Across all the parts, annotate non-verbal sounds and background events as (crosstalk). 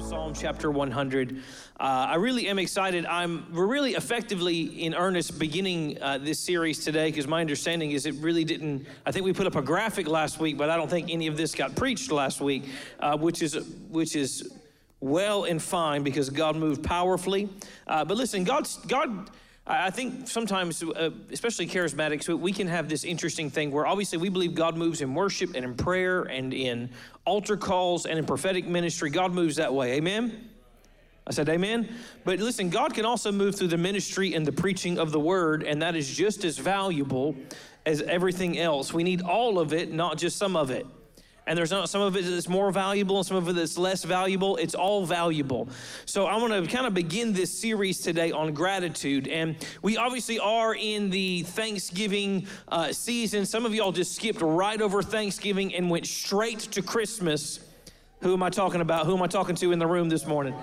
Psalm chapter 100. Uh, I really am excited. I'm we're really effectively in earnest beginning uh, this series today because my understanding is it really didn't. I think we put up a graphic last week, but I don't think any of this got preached last week, uh, which is which is well and fine because God moved powerfully. Uh, but listen, God's God I think sometimes, uh, especially charismatics, we can have this interesting thing where obviously we believe God moves in worship and in prayer and in altar calls and in prophetic ministry. God moves that way. Amen? I said, Amen. But listen, God can also move through the ministry and the preaching of the word, and that is just as valuable as everything else. We need all of it, not just some of it and there's not some of it that's more valuable and some of it that's less valuable. It's all valuable. So I want to kind of begin this series today on gratitude, and we obviously are in the Thanksgiving uh, season. Some of y'all just skipped right over Thanksgiving and went straight to Christmas. Who am I talking about? Who am I talking to in the room this morning?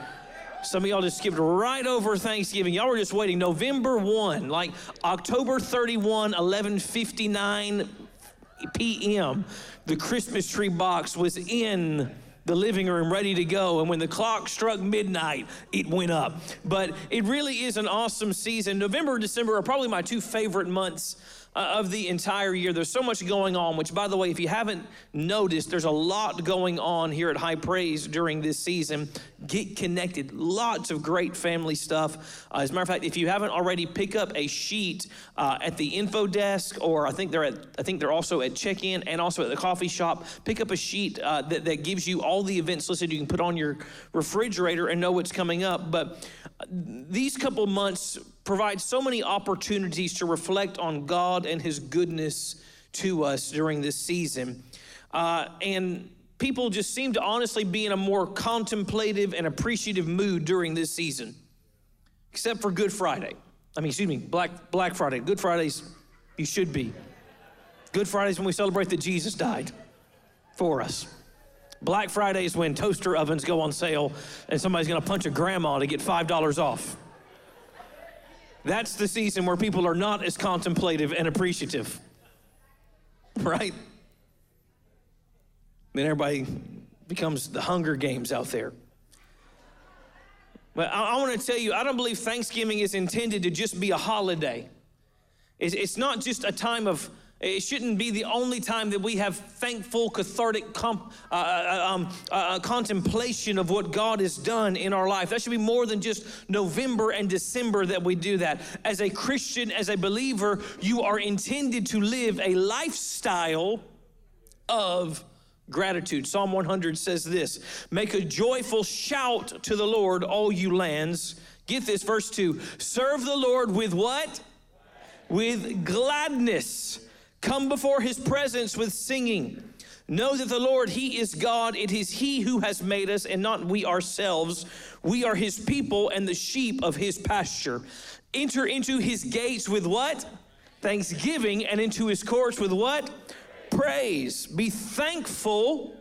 Some of y'all just skipped right over Thanksgiving. Y'all were just waiting. November 1, like October 31, 1159 p.m the Christmas tree box was in the living room ready to go. And when the clock struck midnight, it went up. But it really is an awesome season. November, and December are probably my two favorite months of the entire year. There's so much going on, which, by the way, if you haven't noticed, there's a lot going on here at High Praise during this season. Get connected. Lots of great family stuff. Uh, as a matter of fact, if you haven't already, pick up a sheet uh, at the info desk, or I think they're at, I think they're also at check-in and also at the coffee shop. Pick up a sheet uh, that, that gives you all the events listed. You can put on your refrigerator and know what's coming up. But uh, these couple months provides so many opportunities to reflect on God and His goodness to us during this season. Uh, and people just seem to honestly be in a more contemplative and appreciative mood during this season, except for Good Friday. I mean, excuse me, Black, Black Friday. Good Fridays, you should be. Good Fridays when we celebrate that Jesus died for us. Black Friday is when toaster ovens go on sale and somebody's gonna punch a grandma to get $5 off. That's the season where people are not as contemplative and appreciative, right? Then everybody becomes the Hunger Games out there. But I, I want to tell you, I don't believe Thanksgiving is intended to just be a holiday. It's, it's not just a time of it shouldn't be the only time that we have thankful, cathartic comp, uh, uh, uh um, uh, uh, contemplation of what God has done in our life. That should be more than just November and December that we do that. As a Christian, as a believer, you are intended to live a lifestyle of gratitude. Psalm 100 says this Make a joyful shout to the Lord, all you lands. Get this, verse 2 Serve the Lord with what? With gladness Come before his presence with singing. Know that the Lord, He is God. It is He who has made us and not we ourselves. We are His people and the sheep of His pasture. Enter into His gates with what? Thanksgiving and into His courts with what? Praise. Be thankful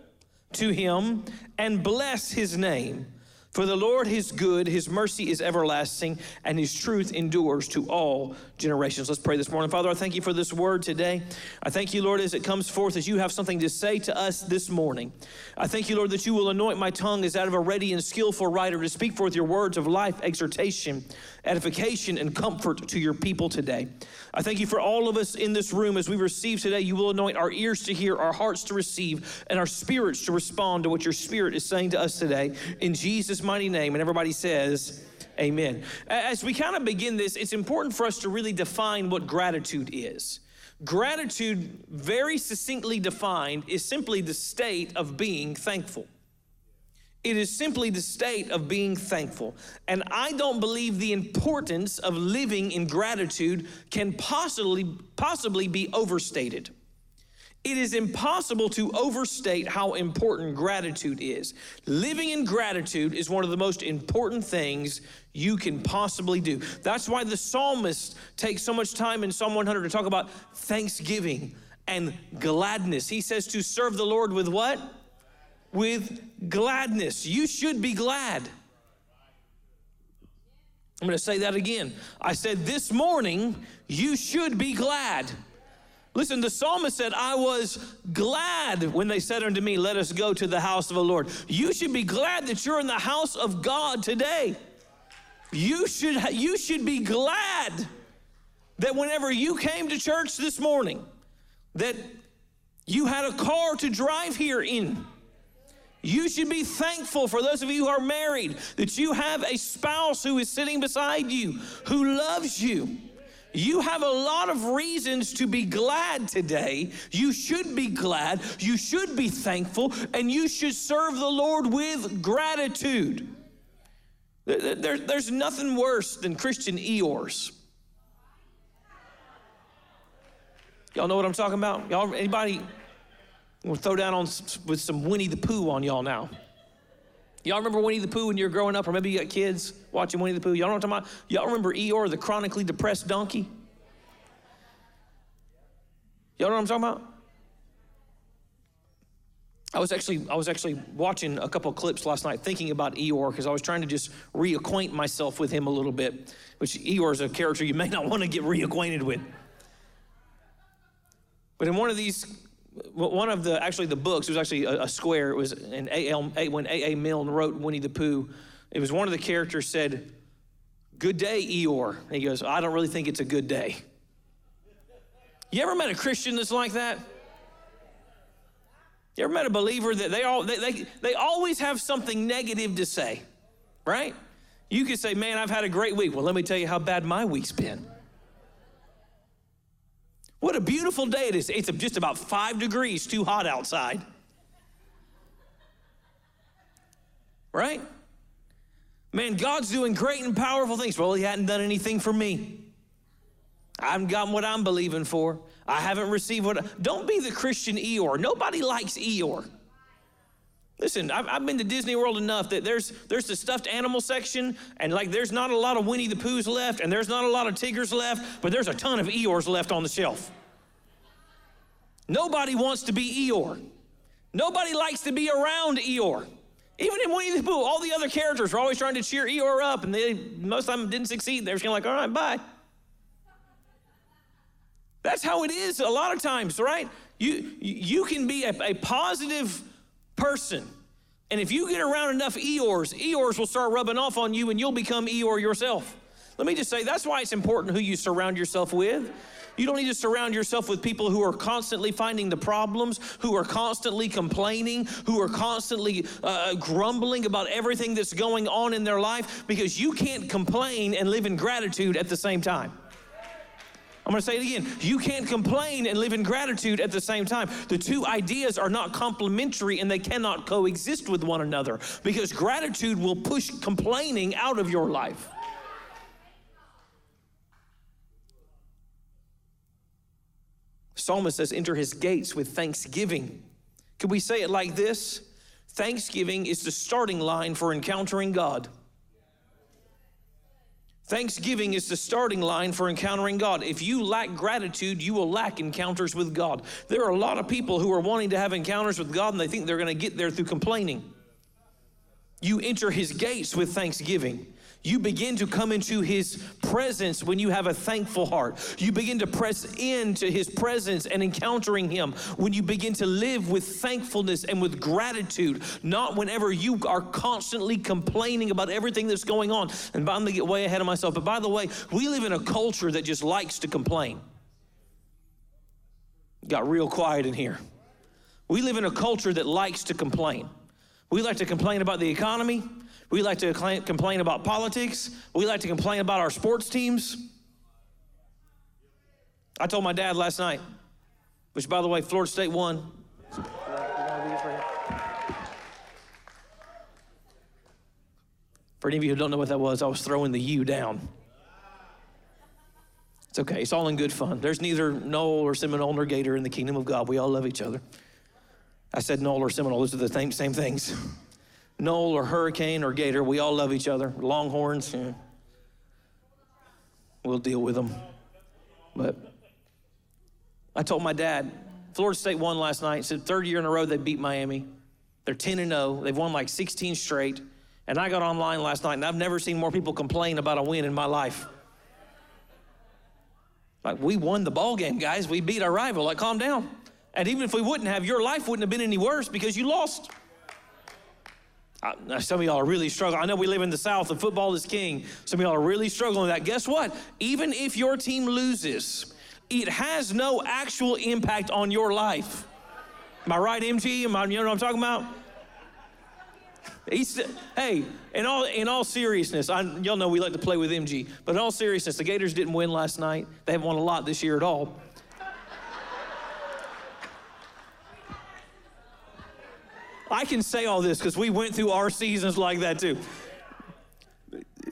to Him and bless His name. For the Lord is good, his mercy is everlasting, and his truth endures to all generations. Let's pray this morning. Father, I thank you for this word today. I thank you, Lord, as it comes forth, as you have something to say to us this morning. I thank you, Lord, that you will anoint my tongue as that of a ready and skillful writer to speak forth your words of life, exhortation, edification, and comfort to your people today. I thank you for all of us in this room as we receive today. You will anoint our ears to hear, our hearts to receive, and our spirits to respond to what your spirit is saying to us today. In Jesus' mighty name. And everybody says, Amen. As we kind of begin this, it's important for us to really define what gratitude is. Gratitude, very succinctly defined, is simply the state of being thankful. It is simply the state of being thankful. And I don't believe the importance of living in gratitude can possibly, possibly be overstated. It is impossible to overstate how important gratitude is. Living in gratitude is one of the most important things you can possibly do. That's why the psalmist takes so much time in Psalm 100 to talk about thanksgiving and gladness. He says to serve the Lord with what? With gladness. You should be glad. I'm going to say that again. I said this morning, you should be glad. Listen, the psalmist said, I was glad when they said unto me, Let us go to the house of the Lord. You should be glad that you're in the house of God today. You should, you should be glad that whenever you came to church this morning, that you had a car to drive here in. You should be thankful for those of you who are married that you have a spouse who is sitting beside you, who loves you. You have a lot of reasons to be glad today. You should be glad, you should be thankful, and you should serve the Lord with gratitude. There, there's nothing worse than Christian Eeyores. Y'all know what I'm talking about? Y'all, anybody? We'll throw down on with some Winnie the Pooh on y'all now. Y'all remember Winnie the Pooh when you were growing up, or maybe you got kids watching Winnie the Pooh? Y'all know what I'm talking about? Y'all remember Eeyore, the chronically depressed donkey? Y'all know what I'm talking about? I was actually I was actually watching a couple clips last night, thinking about Eeyore because I was trying to just reacquaint myself with him a little bit. Which Eeyore is a character you may not want to get reacquainted with. But in one of these one of the actually the books it was actually a, a square it was an A.L. when A.A. Milne wrote Winnie the Pooh it was one of the characters said good day Eeyore and he goes I don't really think it's a good day you ever met a Christian that's like that you ever met a believer that they all they, they, they always have something negative to say right you could say man I've had a great week well let me tell you how bad my week's been what a beautiful day it is. It's just about five degrees too hot outside. Right? Man, God's doing great and powerful things. Well, He hadn't done anything for me. I haven't gotten what I'm believing for. I haven't received what. I, don't be the Christian Eeyore. Nobody likes Eeyore. Listen, I've, I've, been to Disney World enough that there's there's the stuffed animal section, and like there's not a lot of Winnie the Poohs left, and there's not a lot of Tiggers left, but there's a ton of Eeyores left on the shelf. Nobody wants to be Eeyore. Nobody likes to be around Eeyore. Even in Winnie the Pooh, all the other characters were always trying to cheer Eeyore up, and they most of them didn't succeed. They were kind of like, all right, bye. That's how it is a lot of times, right? You you can be a, a positive person. And if you get around enough Eeyores, Eeyores will start rubbing off on you and you'll become Eeyore yourself. Let me just say that's why it's important who you surround yourself with. You don't need to surround yourself with people who are constantly finding the problems, who are constantly complaining, who are constantly uh, grumbling about everything that's going on in their life because you can't complain and live in gratitude at the same time. I'm going to say it again. You can't complain and live in gratitude at the same time. The two ideas are not complementary and they cannot coexist with one another because gratitude will push complaining out of your life. Psalmist says, enter his gates with thanksgiving. Could we say it like this? Thanksgiving is the starting line for encountering God. Thanksgiving is the starting line for encountering God. If you lack gratitude, you will lack encounters with God. There are a lot of people who are wanting to have encounters with God and they think they're going to get there through complaining. You enter his gates with thanksgiving. You begin to come into his presence when you have a thankful heart. You begin to press into his presence and encountering him when you begin to live with thankfulness and with gratitude, not whenever you are constantly complaining about everything that's going on. And I'm gonna get way ahead of myself. But by the way, we live in a culture that just likes to complain. Got real quiet in here. We live in a culture that likes to complain. We like to complain about the economy. We like to complain about politics. We like to complain about our sports teams. I told my dad last night, which by the way, Florida State won. For any of you who don't know what that was, I was throwing the U down. It's okay. It's all in good fun. There's neither Nole or Seminole nor Gator in the kingdom of God. We all love each other. I said Nole or Seminole. Those are the same, same things. Nole or Hurricane or Gator. We all love each other. Longhorns. Yeah. We'll deal with them. But I told my dad, Florida State won last night. Said third year in a row they beat Miami. They're 10 and 0. They've won like 16 straight. And I got online last night and I've never seen more people complain about a win in my life. Like we won the ball game, guys. We beat our rival. Like calm down. And even if we wouldn't have, your life wouldn't have been any worse because you lost. Uh, some of y'all are really struggling. I know we live in the South and football is king. Some of y'all are really struggling with that. Guess what? Even if your team loses, it has no actual impact on your life. Am I right, MG? Am I, you know what I'm talking about? He's, hey, in all, in all seriousness, I, y'all know we like to play with MG, but in all seriousness, the Gators didn't win last night. They haven't won a lot this year at all. I can say all this because we went through our seasons like that too.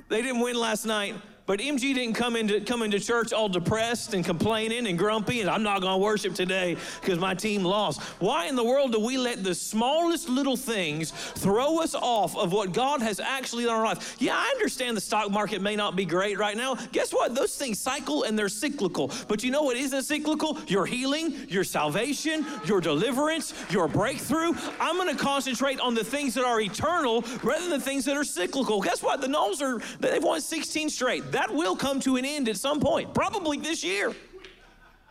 They didn't win last night, but MG didn't come into, come into church all depressed and complaining and grumpy, and I'm not going to worship today because my team lost. Why in the world do we let the smallest little things throw us off of what God has actually done in our life? Yeah, I understand the stock market may not be great right now. Guess what? Those things cycle and they're cyclical. But you know what isn't cyclical? Your healing, your salvation, your deliverance, your breakthrough. I'm going to concentrate on the things that are eternal rather than the things that are cyclical. Guess what? The Noles are, they've won 16 straight that will come to an end at some point, probably this year.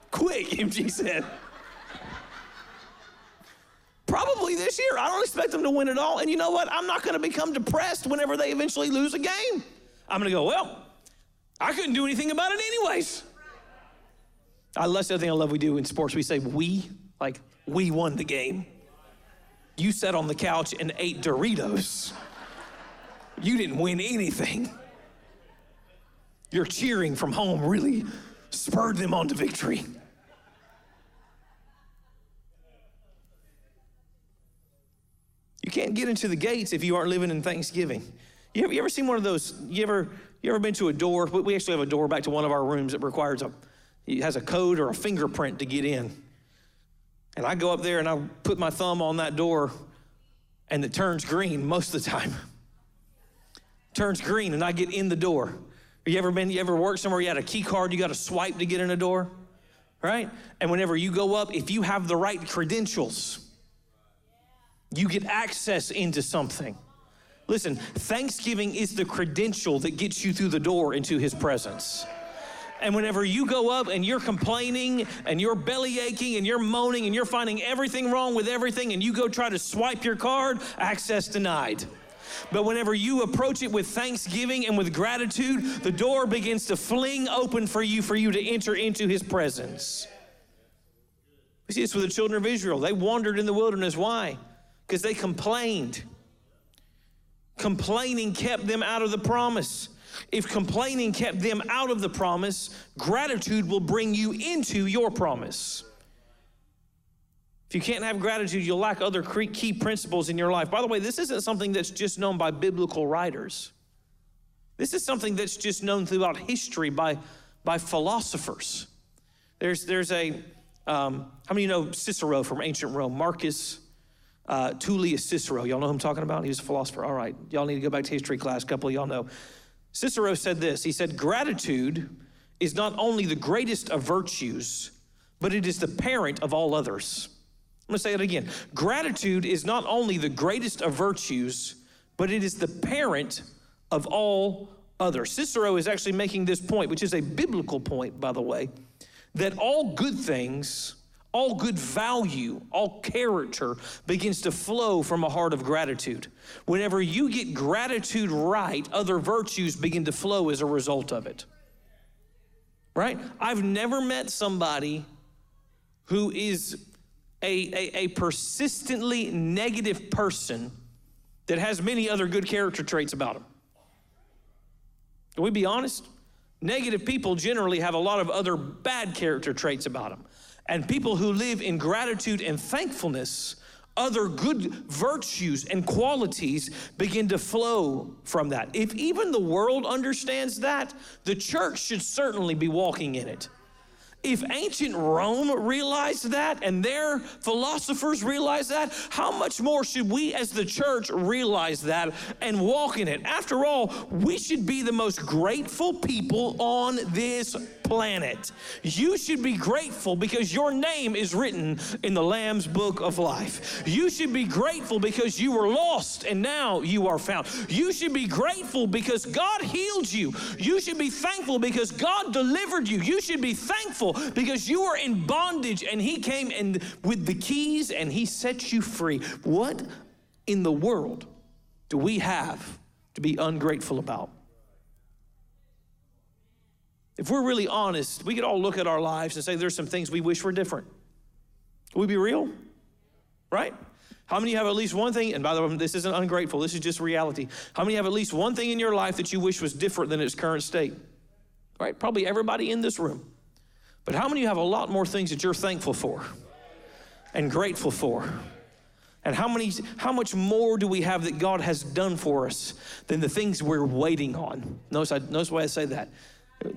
Quick, (laughs) MG said. Probably this year. I don't expect them to win it all. And you know what? I'm not going to become depressed whenever they eventually lose a game. I'm going to go, well, I couldn't do anything about it anyways. I, that's the other thing I love we do in sports. We say we, like we won the game. You sat on the couch and ate Doritos. You didn't win anything your cheering from home really spurred them on to victory. You can't get into the gates if you aren't living in Thanksgiving. You ever, you ever seen one of those? You ever you ever been to a door? We actually have a door back to one of our rooms that requires a it has a code or a fingerprint to get in. And I go up there and I put my thumb on that door and it turns green most of the time. (laughs) turns green and I get in the door. You ever been, you ever worked somewhere you had a key card you got to swipe to get in a door? Right? And whenever you go up, if you have the right credentials, you get access into something. Listen, Thanksgiving is the credential that gets you through the door into His presence. And whenever you go up and you're complaining and you're belly aching and you're moaning and you're finding everything wrong with everything and you go try to swipe your card, access denied. But whenever you approach it with thanksgiving and with gratitude, the door begins to fling open for you for you to enter into his presence. We see this with the children of Israel. They wandered in the wilderness. Why? Because they complained. Complaining kept them out of the promise. If complaining kept them out of the promise, gratitude will bring you into your promise. If you can't have gratitude, you'll lack other key principles in your life. By the way, this isn't something that's just known by biblical writers. This is something that's just known throughout history by, by philosophers. There's, there's a, um, how many you know Cicero from ancient Rome? Marcus uh, Tullius Cicero. Y'all know who I'm talking about? He's a philosopher. All right. Y'all need to go back to history class. A couple of y'all know. Cicero said this He said, Gratitude is not only the greatest of virtues, but it is the parent of all others. I'm to say it again. Gratitude is not only the greatest of virtues, but it is the parent of all others. Cicero is actually making this point, which is a biblical point, by the way, that all good things, all good value, all character begins to flow from a heart of gratitude. Whenever you get gratitude right, other virtues begin to flow as a result of it. Right? I've never met somebody who is a, a, a persistently negative person that has many other good character traits about him. Can we be honest? Negative people generally have a lot of other bad character traits about them. And people who live in gratitude and thankfulness other good virtues and qualities begin to flow from that. If even the world understands that, the church should certainly be walking in it. If ancient Rome realized that and their philosophers realized that, how much more should we as the church realize that and walk in it? After all, we should be the most grateful people on this planet. You should be grateful because your name is written in the Lamb's book of life. You should be grateful because you were lost and now you are found. You should be grateful because God healed you. You should be thankful because God delivered you. You should be thankful because you were in bondage and He came and with the keys and He set you free. What in the world do we have to be ungrateful about? If we're really honest, we could all look at our lives and say there's some things we wish were different. Can we be real? Right? How many have at least one thing? And by the way, this isn't ungrateful, this is just reality. How many have at least one thing in your life that you wish was different than its current state? Right? Probably everybody in this room. But how many have a lot more things that you're thankful for and grateful for? And how many how much more do we have that God has done for us than the things we're waiting on? Notice I notice why I say that.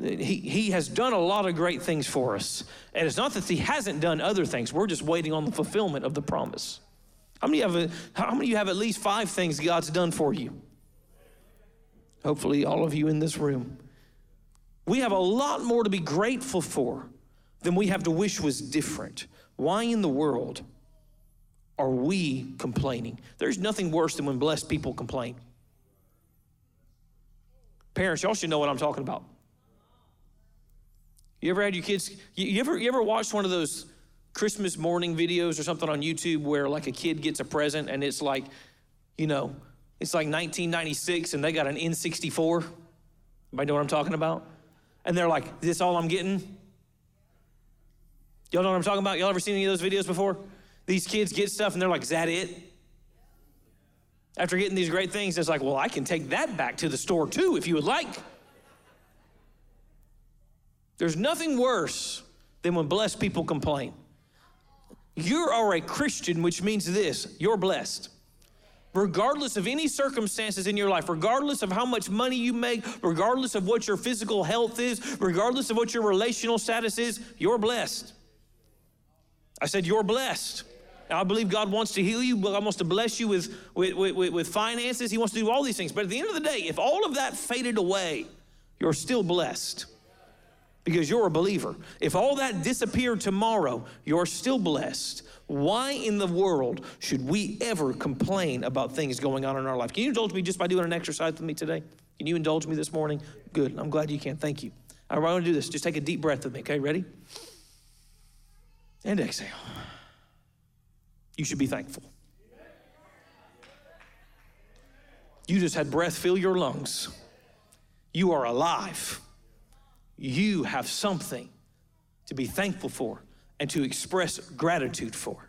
He, he has done a lot of great things for us. And it's not that he hasn't done other things. We're just waiting on the fulfillment of the promise. How many, have a, how many of you have at least five things God's done for you? Hopefully, all of you in this room. We have a lot more to be grateful for than we have to wish was different. Why in the world are we complaining? There's nothing worse than when blessed people complain. Parents, y'all should know what I'm talking about. You ever had your kids, you ever, you ever watched one of those Christmas morning videos or something on YouTube where like a kid gets a present and it's like, you know, it's like 1996 and they got an N64? Anybody know what I'm talking about? And they're like, this all I'm getting? Y'all know what I'm talking about? Y'all ever seen any of those videos before? These kids get stuff and they're like, is that it? After getting these great things, it's like, well, I can take that back to the store too if you would like. There's nothing worse than when blessed people complain. You are a Christian, which means this you're blessed. Regardless of any circumstances in your life, regardless of how much money you make, regardless of what your physical health is, regardless of what your relational status is, you're blessed. I said, You're blessed. I believe God wants to heal you. God wants to bless you with, with, with, with, finances. He wants to do all these things. But at the end of the day, if all of that faded away, you're still blessed because you're a believer. If all that disappeared tomorrow, you're still blessed. Why in the world should we ever complain about things going on in our life? Can you indulge me just by doing an exercise with me today? Can you indulge me this morning? Good. I'm glad you can. Thank you. All right, I want to do this. Just take a deep breath with me. Okay, ready? And exhale. You should be thankful. You just had breath fill your lungs. You are alive. You have something to be thankful for and to express gratitude for.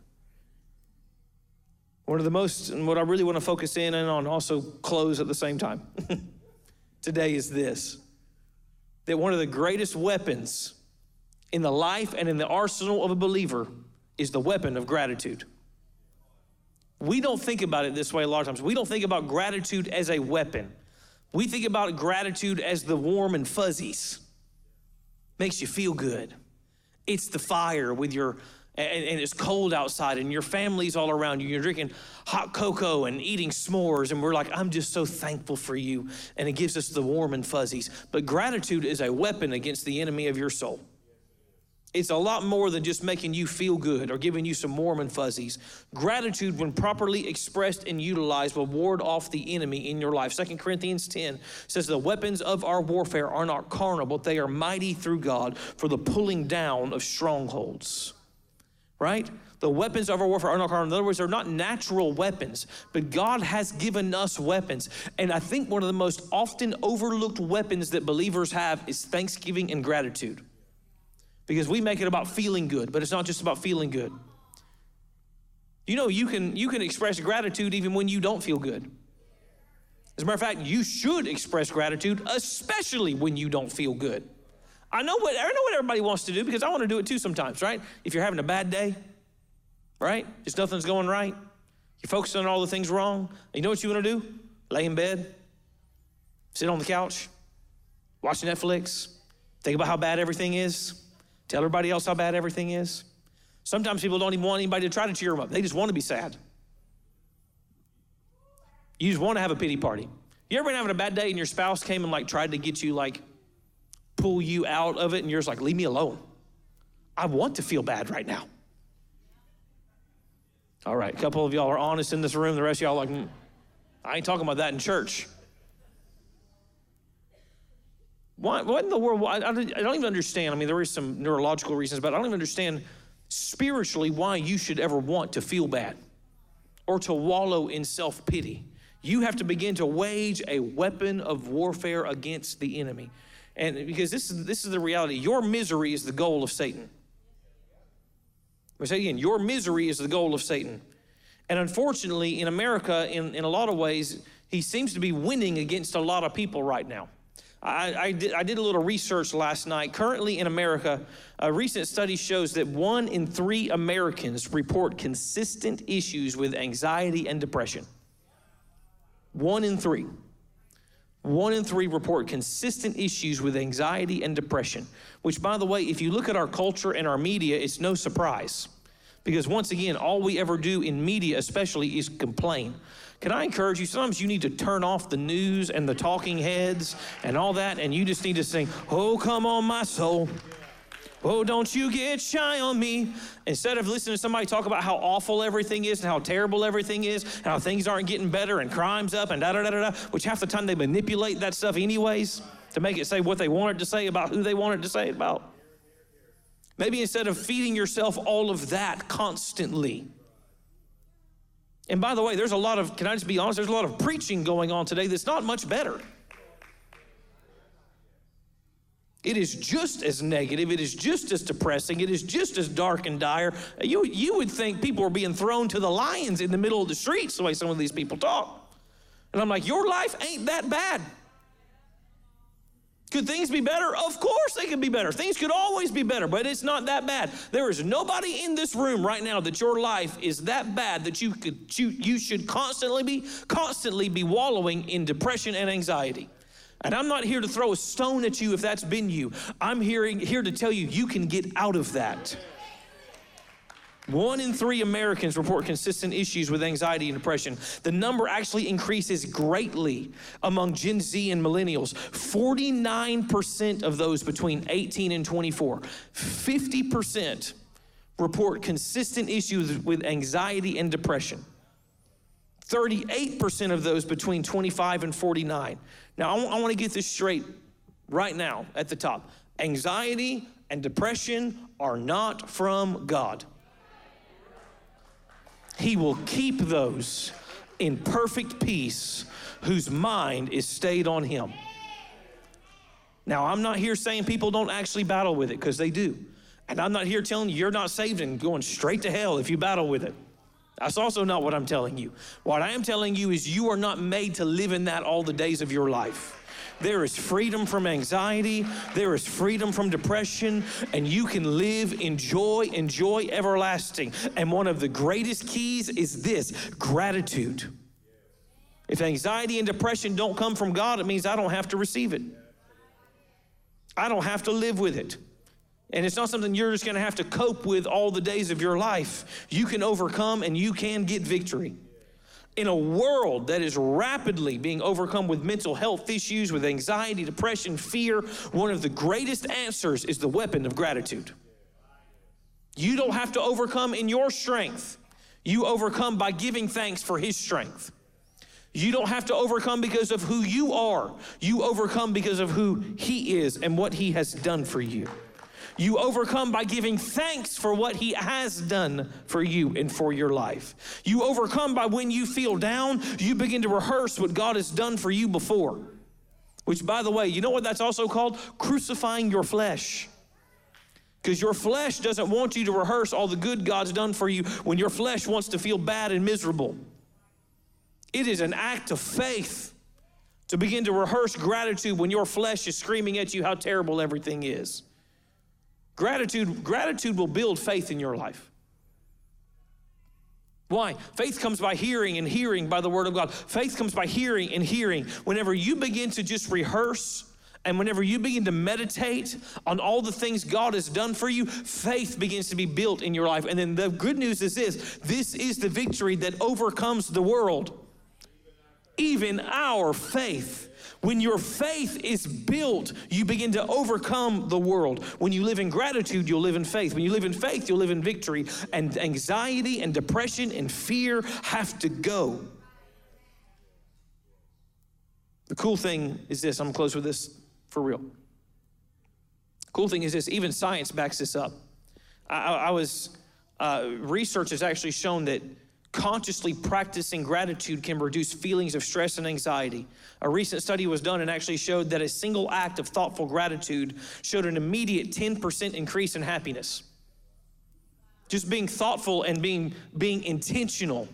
One of the most, and what I really want to focus in and on, also close at the same time (laughs) today is this that one of the greatest weapons in the life and in the arsenal of a believer is the weapon of gratitude. We don't think about it this way a lot of times. We don't think about gratitude as a weapon. We think about gratitude as the warm and fuzzies. Makes you feel good. It's the fire with your and, and, it's cold outside and your family's all around you. You're drinking hot cocoa and eating s'mores, and we're like, I'm just so thankful for you. And it gives us the warm and fuzzies. But gratitude is a weapon against the enemy of your soul. It's a lot more than just making you feel good or giving you some warm and fuzzies. Gratitude, when properly expressed and utilized, will ward off the enemy in your life. 2 Corinthians 10 says, The weapons of our warfare are not carnal, but they are mighty through God for the pulling down of strongholds. Right? The weapons of our warfare are not carnal. In other words, they're not natural weapons, but God has given us weapons. And I think one of the most often overlooked weapons that believers have is thanksgiving and gratitude because we make it about feeling good, but it's not just about feeling good. You know, you can you can express gratitude even when you don't feel good. As a matter of fact, you should express gratitude, especially when you don't feel good. I know what I know what everybody wants to do because I want to do it too sometimes, right? If you're having a bad day, right? Just nothing's going right. You're focused on all the things wrong. You know what you want to do? Lay in bed, sit on the couch, watch Netflix, think about how bad everything is, tell everybody else how bad everything is. Sometimes people don't even want anybody to try to cheer them up. They just want to be sad. You just want to have a pity party. You ever been having a bad day and your spouse came and like tried to get you like pull you out of it and you're just like, leave me alone. I want to feel bad right now. All right, a couple of y'all are honest in this room. The rest of y'all like, mm, I ain't talking about that in church. What in the world? I, I don't even understand. I mean, there is some neurological reasons, but I don't even understand spiritually why you should ever want to feel bad or to wallow in self pity. You have to begin to wage a weapon of warfare against the enemy. And because this is, this is the reality your misery is the goal of Satan. I say again, your misery is the goal of Satan. And unfortunately, in America, in, in a lot of ways, he seems to be winning against a lot of people right now. I, I, did, I did a little research last night. Currently in America, a recent study shows that one in three Americans report consistent issues with anxiety and depression. One in three. One in three report consistent issues with anxiety and depression, which, by the way, if you look at our culture and our media, it's no surprise. Because once again, all we ever do in media, especially, is complain. Can I encourage you? Sometimes you need to turn off the news and the talking heads and all that, and you just need to sing, Oh, come on, my soul. Oh, don't you get shy on me. Instead of listening to somebody talk about how awful everything is and how terrible everything is, and how things aren't getting better and crime's up and da da da da, which half the time they manipulate that stuff anyways to make it say what they want it to say about who they want it to say about. Maybe instead of feeding yourself all of that constantly. And by the way, there's a lot of, can I just be honest, there's a lot of preaching going on today that's not much better. It is just as negative. It is just as depressing. It is just as dark and dire. You, you would think people are being thrown to the lions in the middle of the streets the way some of these people talk. And I'm like, your life ain't that bad. Could things be better? Of course they could be better. Things could always be better, but it's not that bad. There is nobody in this room right now that your life is that bad that you could you, you should constantly be constantly be wallowing in depression and anxiety. And I'm not here to throw a stone at you if that's been you. I'm here, here to tell you you can get out of that. One in three Americans report consistent issues with anxiety and depression. The number actually increases greatly among Gen Z and millennials. 49% of those between 18 and 24, 50% report consistent issues with anxiety and depression. 38% of those between 25 and 49. Now, I, w- I want to get this straight right now at the top. Anxiety and depression are not from God. He will keep those in perfect peace whose mind is stayed on Him. Now, I'm not here saying people don't actually battle with it because they do. And I'm not here telling you you're not saved and going straight to hell if you battle with it. That's also not what I'm telling you. What I am telling you is you are not made to live in that all the days of your life. There is freedom from anxiety, there is freedom from depression, and you can live in joy and joy everlasting. And one of the greatest keys is this gratitude. If anxiety and depression don't come from God, it means I don't have to receive it. I don't have to live with it. And it's not something you're just going to have to cope with all the days of your life. You can overcome and you can get victory. In a world that is rapidly being overcome with mental health issues, with anxiety, depression, fear, one of the greatest answers is the weapon of gratitude. You don't have to overcome in your strength, you overcome by giving thanks for His strength. You don't have to overcome because of who you are, you overcome because of who He is and what He has done for you. You overcome by giving thanks for what He has done for you and for your life. You overcome by when you feel down, you begin to rehearse what God has done for you before. Which, by the way, you know what that's also called? Crucifying your flesh. Because your flesh doesn't want you to rehearse all the good God's done for you when your flesh wants to feel bad and miserable. It is an act of faith to begin to rehearse gratitude when your flesh is screaming at you how terrible everything is. Gratitude, gratitude will build faith in your life. Why? Faith comes by hearing, and hearing by the word of God. Faith comes by hearing and hearing. Whenever you begin to just rehearse, and whenever you begin to meditate on all the things God has done for you, faith begins to be built in your life. And then the good news is this this is the victory that overcomes the world, even our faith. When your faith is built, you begin to overcome the world. When you live in gratitude, you'll live in faith. When you live in faith, you'll live in victory. And anxiety and depression and fear have to go. The cool thing is this I'm close with this for real. Cool thing is this even science backs this up. I, I was, uh, research has actually shown that consciously practicing gratitude can reduce feelings of stress and anxiety. A recent study was done and actually showed that a single act of thoughtful gratitude showed an immediate 10% increase in happiness. Just being thoughtful and being, being intentional,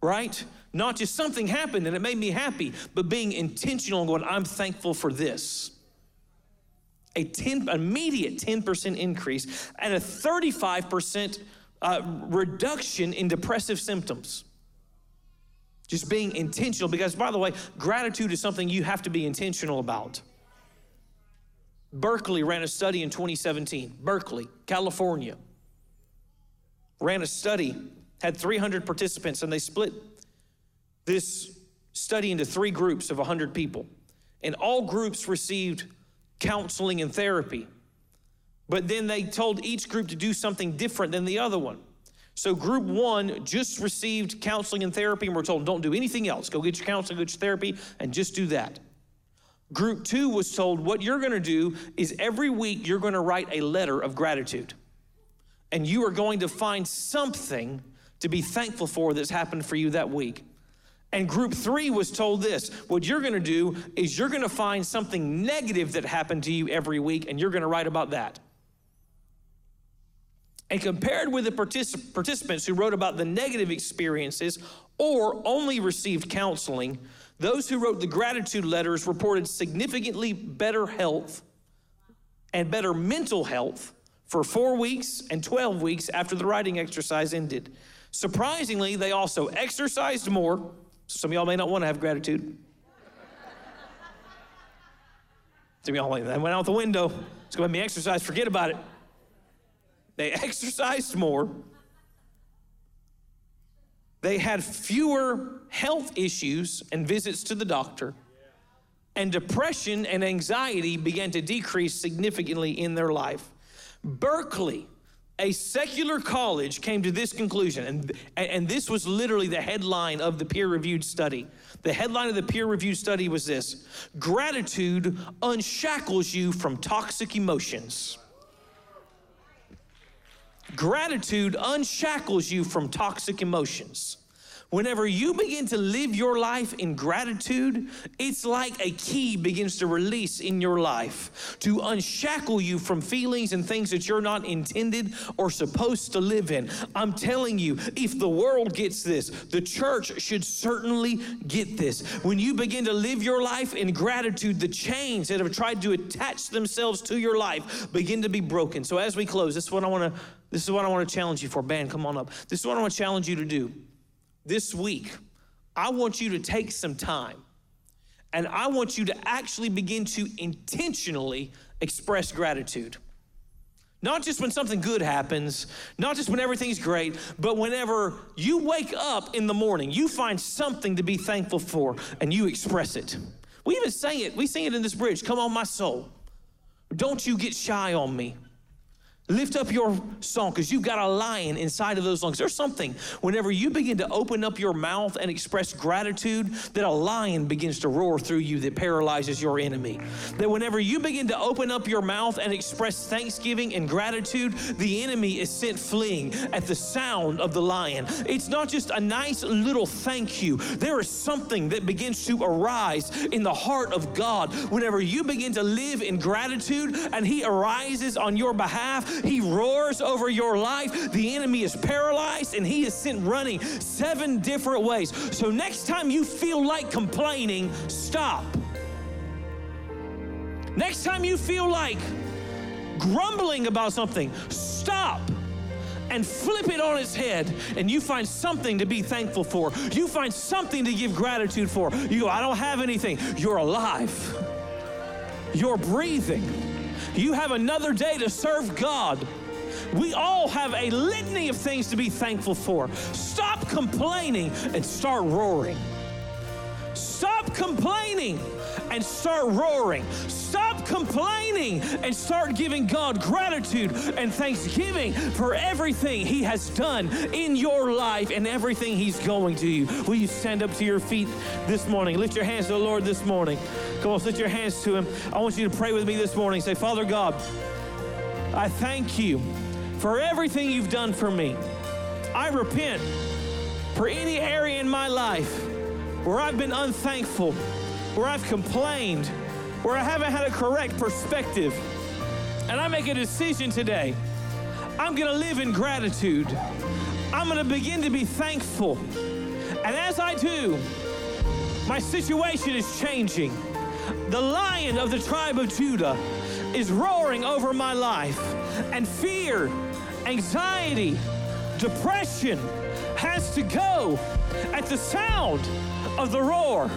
right? Not just something happened and it made me happy, but being intentional and going, I'm thankful for this a 10 immediate 10% increase and a 35% uh, reduction in depressive symptoms. Just being intentional, because by the way, gratitude is something you have to be intentional about. Berkeley ran a study in 2017, Berkeley, California. Ran a study, had 300 participants, and they split this study into three groups of 100 people. And all groups received counseling and therapy. But then they told each group to do something different than the other one. So, group one just received counseling and therapy, and we're told, don't do anything else. Go get your counseling, get your therapy, and just do that. Group two was told, what you're gonna do is every week you're gonna write a letter of gratitude. And you are going to find something to be thankful for that's happened for you that week. And group three was told this what you're gonna do is you're gonna find something negative that happened to you every week, and you're gonna write about that. And compared with the particip- participants who wrote about the negative experiences or only received counseling, those who wrote the gratitude letters reported significantly better health and better mental health for four weeks and 12 weeks after the writing exercise ended. Surprisingly, they also exercised more. Some of y'all may not want to have gratitude. Some of y'all like that went out the window. It's going to be exercise. Forget about it. They (laughs) exercised more. They had fewer health issues and visits to the doctor. And depression and anxiety began to decrease significantly in their life. Berkeley, a secular college, came to this conclusion, and, and this was literally the headline of the peer reviewed study. The headline of the peer reviewed study was this Gratitude unshackles you from toxic emotions. Gratitude unshackles you from toxic emotions. Whenever you begin to live your life in gratitude, it's like a key begins to release in your life to unshackle you from feelings and things that you're not intended or supposed to live in. I'm telling you, if the world gets this, the church should certainly get this. When you begin to live your life in gratitude, the chains that have tried to attach themselves to your life begin to be broken. So as we close, this is what I want to this is what I want to challenge you for. Ben, come on up. This is what I want to challenge you to do this week, I want you to take some time and I want you to actually begin to intentionally express gratitude. Not just when something good happens, not just when everything's great, but whenever you wake up in the morning, you find something to be thankful for and you express it. We even sing it, we sing it in this bridge Come on, my soul. Don't you get shy on me. Lift up your song because you've got a lion inside of those lungs. There's something whenever you begin to open up your mouth and express gratitude, that a lion begins to roar through you that paralyzes your enemy. That whenever you begin to open up your mouth and express thanksgiving and gratitude, the enemy is sent fleeing at the sound of the lion. It's not just a nice little thank you, there is something that begins to arise in the heart of God whenever you begin to live in gratitude and He arises on your behalf he roars over your life. The enemy is paralyzed and he is sent running seven different ways. So next time you feel like complaining, stop. Next time you feel like grumbling about something, stop and flip it on its head, and you find something to be thankful for. You find something to give gratitude for. You go, I don't have anything. You're alive, you're breathing. You have another day to serve God. We all have a litany of things to be thankful for. Stop complaining and start roaring. Stop complaining and start roaring. Complaining and start giving God gratitude and thanksgiving for everything He has done in your life and everything He's going to you. Will you stand up to your feet this morning? Lift your hands to the Lord this morning. Come on, lift your hands to Him. I want you to pray with me this morning. Say, Father God, I thank you for everything you've done for me. I repent for any area in my life where I've been unthankful, where I've complained, where I haven't had a correct perspective. And I make a decision today. I'm going to live in gratitude. I'm going to begin to be thankful. And as I do, my situation is changing. The lion of the tribe of Judah is roaring over my life, and fear, anxiety, depression has to go at the sound of the roar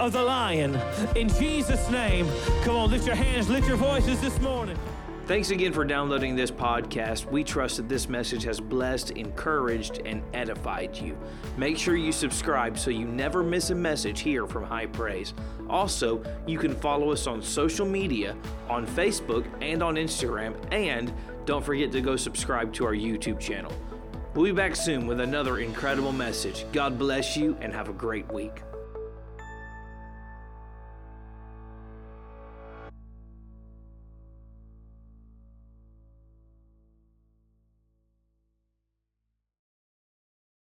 of the lion. In Jesus' name, come on, lift your hands, lift your voices this morning. Thanks again for downloading this podcast. We trust that this message has blessed, encouraged, and edified you. Make sure you subscribe so you never miss a message here from High Praise. Also, you can follow us on social media, on Facebook and on Instagram, and don't forget to go subscribe to our YouTube channel. We'll be back soon with another incredible message. God bless you and have a great week.